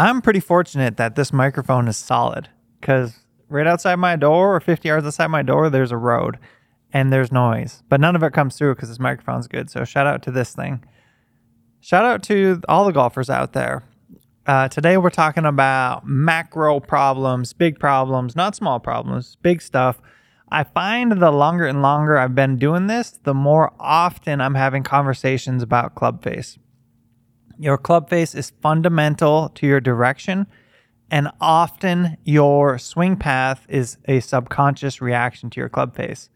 I'm pretty fortunate that this microphone is solid because right outside my door or 50 yards outside my door, there's a road and there's noise, but none of it comes through because this microphone's good. So shout out to this thing. Shout out to all the golfers out there. Uh, today we're talking about macro problems, big problems, not small problems, big stuff. I find the longer and longer I've been doing this, the more often I'm having conversations about club face. Your club face is fundamental to your direction, and often your swing path is a subconscious reaction to your club face.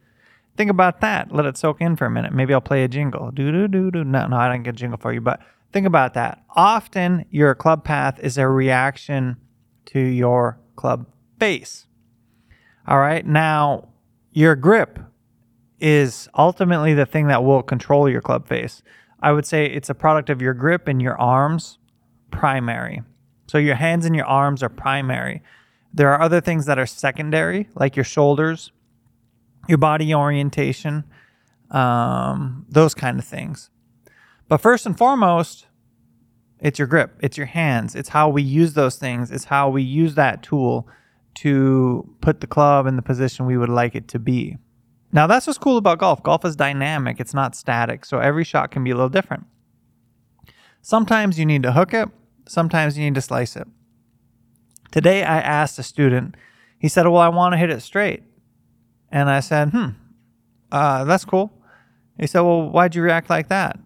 Think about that. Let it soak in for a minute. Maybe I'll play a jingle. Do do do do. No, no, I don't get a jingle for you, but think about that. Often your club path is a reaction to your club face. All right. Now, your grip is ultimately the thing that will control your club face. I would say it's a product of your grip and your arms, primary. So your hands and your arms are primary. There are other things that are secondary, like your shoulders, your body orientation, um, those kind of things. But first and foremost, it's your grip, it's your hands, it's how we use those things, it's how we use that tool to put the club in the position we would like it to be. Now, that's what's cool about golf. Golf is dynamic, it's not static. So every shot can be a little different. Sometimes you need to hook it, sometimes you need to slice it. Today, I asked a student, he said, Well, I want to hit it straight. And I said, Hmm, uh, that's cool. He said, Well, why'd you react like that?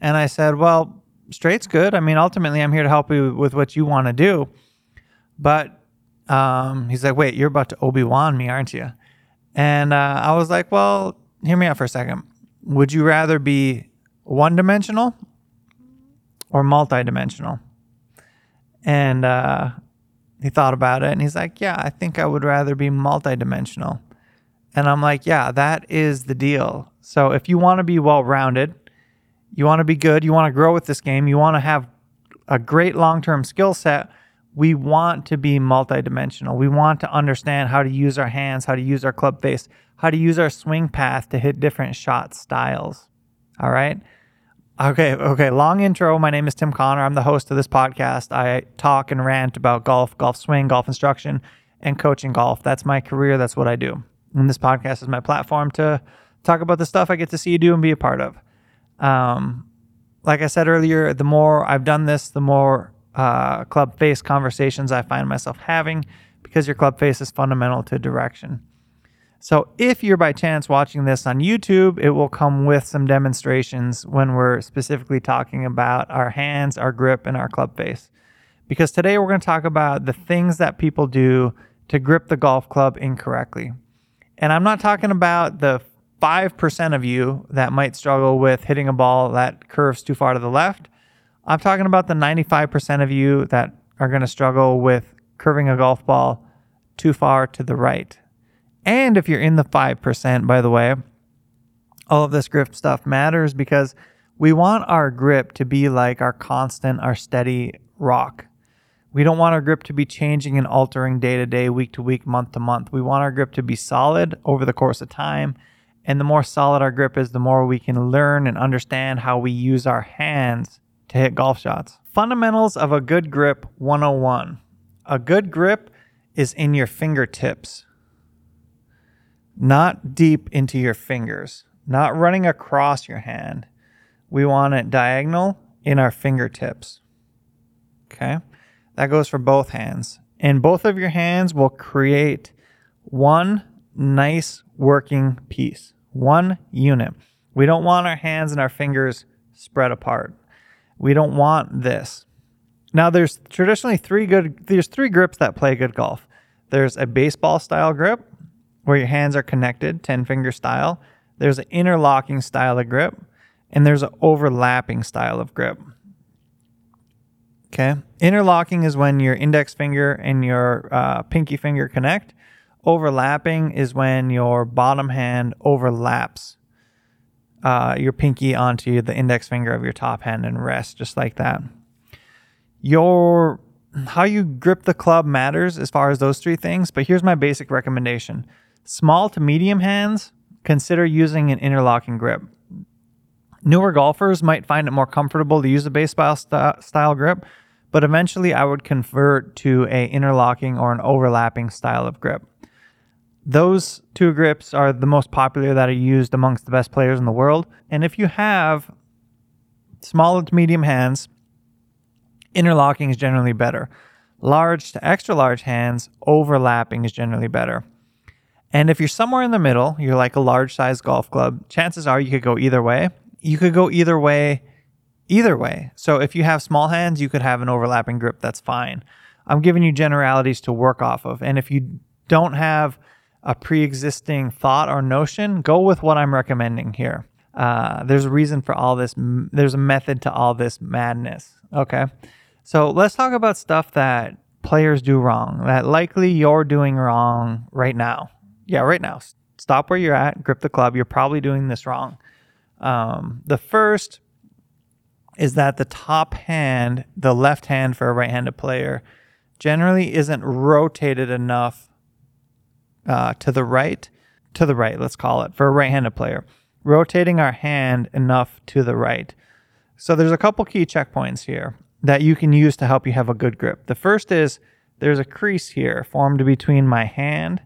And I said, Well, straight's good. I mean, ultimately, I'm here to help you with what you want to do. But um, he's like, Wait, you're about to Obi Wan me, aren't you? And uh, I was like, well, hear me out for a second. Would you rather be one dimensional or multi-dimensional? And uh, he thought about it and he's like, yeah, I think I would rather be multi-dimensional. And I'm like, yeah, that is the deal. So if you want to be well-rounded, you want to be good, you want to grow with this game, you want to have a great long-term skill set, we want to be multidimensional. We want to understand how to use our hands, how to use our club face, how to use our swing path to hit different shot styles. All right. Okay. Okay. Long intro. My name is Tim Connor. I'm the host of this podcast. I talk and rant about golf, golf swing, golf instruction, and coaching golf. That's my career. That's what I do. And this podcast is my platform to talk about the stuff I get to see you do and be a part of. Um, like I said earlier, the more I've done this, the more uh, club face conversations I find myself having because your club face is fundamental to direction. So, if you're by chance watching this on YouTube, it will come with some demonstrations when we're specifically talking about our hands, our grip, and our club face. Because today we're going to talk about the things that people do to grip the golf club incorrectly. And I'm not talking about the 5% of you that might struggle with hitting a ball that curves too far to the left I'm talking about the 95% of you that are going to struggle with curving a golf ball too far to the right. And if you're in the 5%, by the way, all of this grip stuff matters because we want our grip to be like our constant, our steady rock. We don't want our grip to be changing and altering day to day, week to week, month to month. We want our grip to be solid over the course of time. And the more solid our grip is, the more we can learn and understand how we use our hands to hit golf shots. Fundamentals of a good grip 101. A good grip is in your fingertips, not deep into your fingers, not running across your hand. We want it diagonal in our fingertips. Okay? That goes for both hands. And both of your hands will create one nice working piece, one unit. We don't want our hands and our fingers spread apart. We don't want this. Now there's traditionally three good there's three grips that play good golf. There's a baseball style grip where your hands are connected, 10 finger style. There's an interlocking style of grip and there's an overlapping style of grip. Okay. Interlocking is when your index finger and your uh, pinky finger connect. Overlapping is when your bottom hand overlaps uh, your pinky onto the index finger of your top hand and rest just like that. Your how you grip the club matters as far as those three things, but here's my basic recommendation. Small to medium hands, consider using an interlocking grip. Newer golfers might find it more comfortable to use a baseball st- style grip, but eventually I would convert to a interlocking or an overlapping style of grip. Those two grips are the most popular that are used amongst the best players in the world. And if you have small to medium hands, interlocking is generally better. Large to extra large hands, overlapping is generally better. And if you're somewhere in the middle, you're like a large size golf club, chances are you could go either way. You could go either way, either way. So if you have small hands, you could have an overlapping grip, that's fine. I'm giving you generalities to work off of. And if you don't have a pre existing thought or notion, go with what I'm recommending here. Uh, there's a reason for all this, there's a method to all this madness. Okay. So let's talk about stuff that players do wrong, that likely you're doing wrong right now. Yeah, right now. Stop where you're at, grip the club. You're probably doing this wrong. Um, the first is that the top hand, the left hand for a right handed player, generally isn't rotated enough uh, to the right, to the right, let's call it, for a right handed player. Rotating our hand enough to the right. So there's a couple key checkpoints here that you can use to help you have a good grip. The first is there's a crease here formed between my hand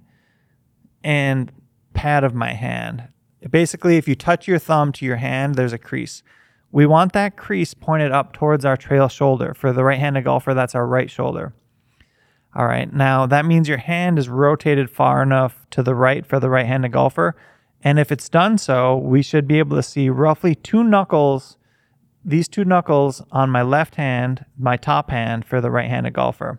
and pad of my hand. Basically, if you touch your thumb to your hand, there's a crease. We want that crease pointed up towards our trail shoulder. For the right handed golfer, that's our right shoulder. All right, now that means your hand is rotated far enough to the right for the right handed golfer. And if it's done so, we should be able to see roughly two knuckles, these two knuckles on my left hand, my top hand for the right handed golfer.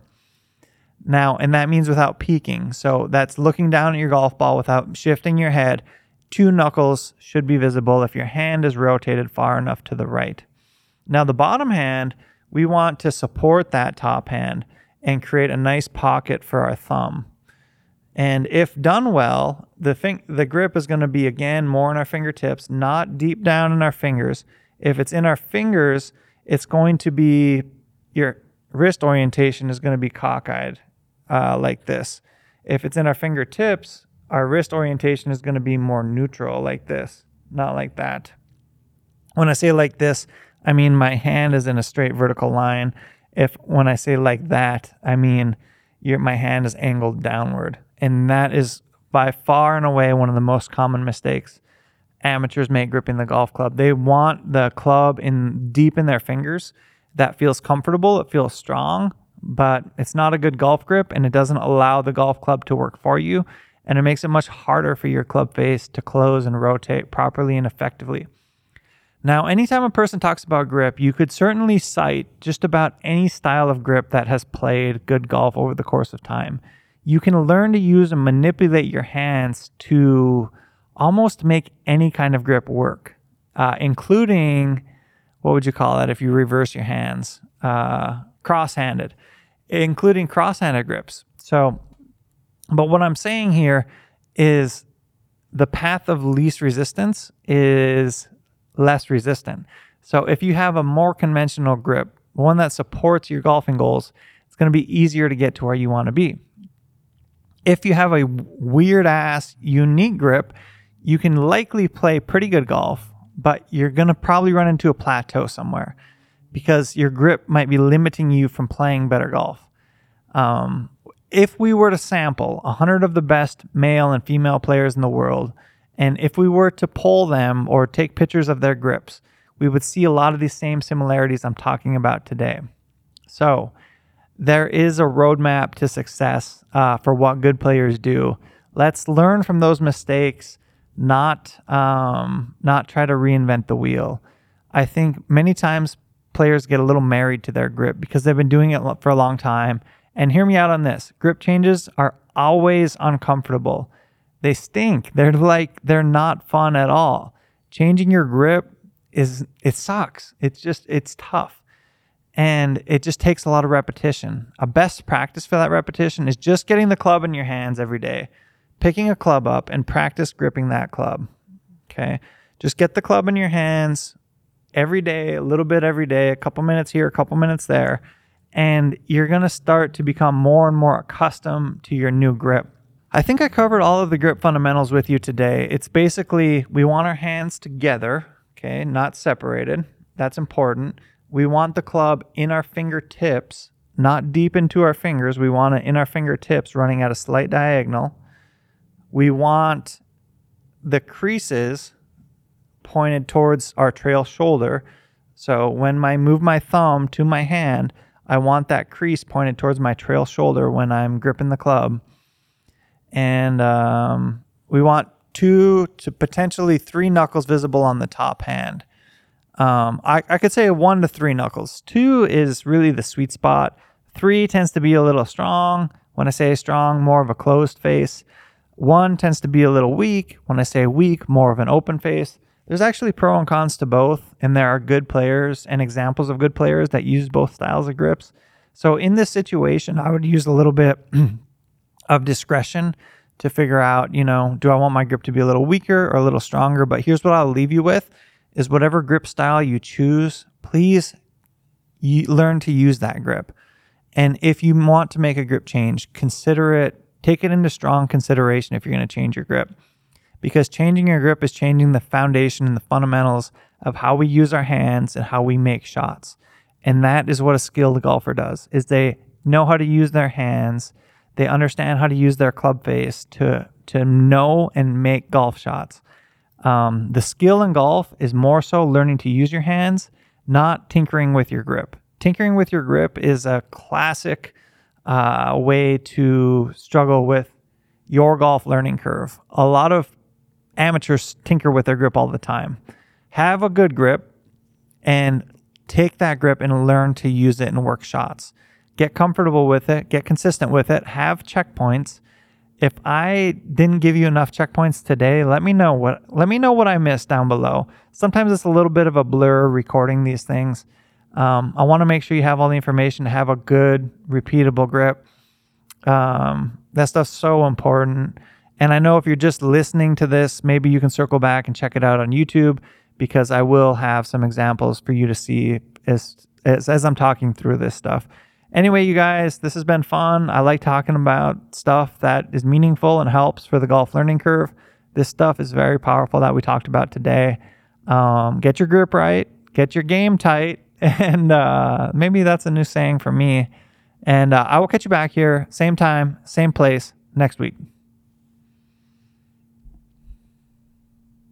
Now, and that means without peeking. So that's looking down at your golf ball without shifting your head. Two knuckles should be visible if your hand is rotated far enough to the right. Now, the bottom hand, we want to support that top hand and create a nice pocket for our thumb. And if done well, the fin- the grip is going to be again more in our fingertips, not deep down in our fingers. If it's in our fingers, it's going to be your wrist orientation is going to be cockeyed uh, like this. If it's in our fingertips, our wrist orientation is going to be more neutral like this, not like that. When I say like this, I mean my hand is in a straight vertical line if when I say like that, I mean your my hand is angled downward. And that is by far and away one of the most common mistakes amateurs make gripping the golf club. They want the club in deep in their fingers. That feels comfortable, it feels strong, but it's not a good golf grip and it doesn't allow the golf club to work for you. And it makes it much harder for your club face to close and rotate properly and effectively. Now, anytime a person talks about grip, you could certainly cite just about any style of grip that has played good golf over the course of time. You can learn to use and manipulate your hands to almost make any kind of grip work, uh, including what would you call that if you reverse your hands? Uh, cross handed, including cross handed grips. So, but what I'm saying here is the path of least resistance is less resistant. So if you have a more conventional grip, one that supports your golfing goals, it's going to be easier to get to where you want to be. If you have a weird ass unique grip, you can likely play pretty good golf, but you're going to probably run into a plateau somewhere because your grip might be limiting you from playing better golf. Um, if we were to sample 100 of the best male and female players in the world, and if we were to pull them or take pictures of their grips, we would see a lot of these same similarities I'm talking about today. So, there is a roadmap to success uh, for what good players do. Let's learn from those mistakes, not um, not try to reinvent the wheel. I think many times players get a little married to their grip because they've been doing it for a long time. And hear me out on this: grip changes are always uncomfortable. They stink. They're like they're not fun at all. Changing your grip is it sucks. It's just it's tough. And it just takes a lot of repetition. A best practice for that repetition is just getting the club in your hands every day. Picking a club up and practice gripping that club. Okay? Just get the club in your hands every day, a little bit every day, a couple minutes here, a couple minutes there, and you're going to start to become more and more accustomed to your new grip. I think I covered all of the grip fundamentals with you today. It's basically we want our hands together, okay, not separated. That's important. we want the club in our fingertips, not deep into our fingers. We want it in our fingertips running at a slight diagonal. We want the creases pointed towards our trail shoulder. So when I move my thumb to my hand, I want that crease pointed towards my trail shoulder when I'm gripping the club. And um, we want two to potentially three knuckles visible on the top hand. Um, I, I could say one to three knuckles. Two is really the sweet spot. Three tends to be a little strong. When I say strong, more of a closed face. One tends to be a little weak. When I say weak, more of an open face. There's actually pro and cons to both, and there are good players and examples of good players that use both styles of grips. So in this situation, I would use a little bit of discretion to figure out, you know, do I want my grip to be a little weaker or a little stronger? But here's what I'll leave you with is whatever grip style you choose, please learn to use that grip. And if you want to make a grip change, consider it, take it into strong consideration if you're going to change your grip. Because changing your grip is changing the foundation and the fundamentals of how we use our hands and how we make shots. And that is what a skilled golfer does is they know how to use their hands. They understand how to use their club face to to know and make golf shots. Um, the skill in golf is more so learning to use your hands, not tinkering with your grip. Tinkering with your grip is a classic uh, way to struggle with your golf learning curve. A lot of amateurs tinker with their grip all the time. Have a good grip and take that grip and learn to use it and work shots. Get comfortable with it, get consistent with it, have checkpoints if I didn't give you enough checkpoints today, let me know what let me know what I missed down below. Sometimes it's a little bit of a blur recording these things. Um, I want to make sure you have all the information to have a good, repeatable grip. Um, that stuff's so important. And I know if you're just listening to this, maybe you can circle back and check it out on YouTube because I will have some examples for you to see as as, as I'm talking through this stuff. Anyway, you guys, this has been fun. I like talking about stuff that is meaningful and helps for the golf learning curve. This stuff is very powerful that we talked about today. Um, get your grip right, get your game tight, and uh, maybe that's a new saying for me. And uh, I will catch you back here, same time, same place next week.